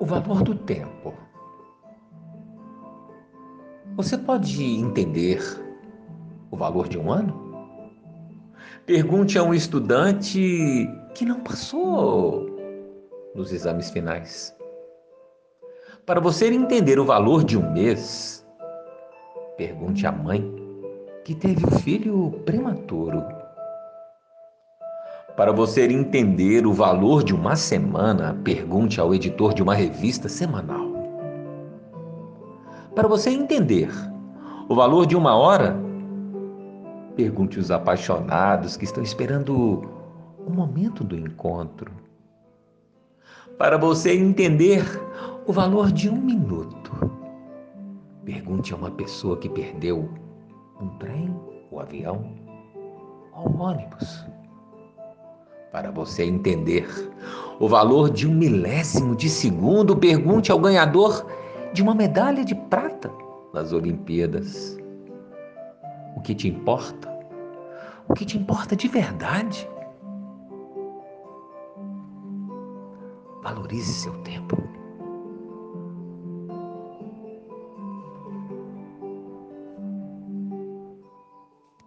o valor do tempo. Você pode entender o valor de um ano? Pergunte a um estudante que não passou nos exames finais. Para você entender o valor de um mês, pergunte à mãe que teve o filho prematuro. Para você entender o valor de uma semana, pergunte ao editor de uma revista semanal. Para você entender o valor de uma hora, pergunte os apaixonados que estão esperando o momento do encontro. Para você entender o valor de um minuto, pergunte a uma pessoa que perdeu um trem, o um avião ou um ônibus para você entender o valor de um milésimo de segundo, pergunte ao ganhador de uma medalha de prata nas Olimpíadas. O que te importa? O que te importa de verdade? Valorize seu tempo.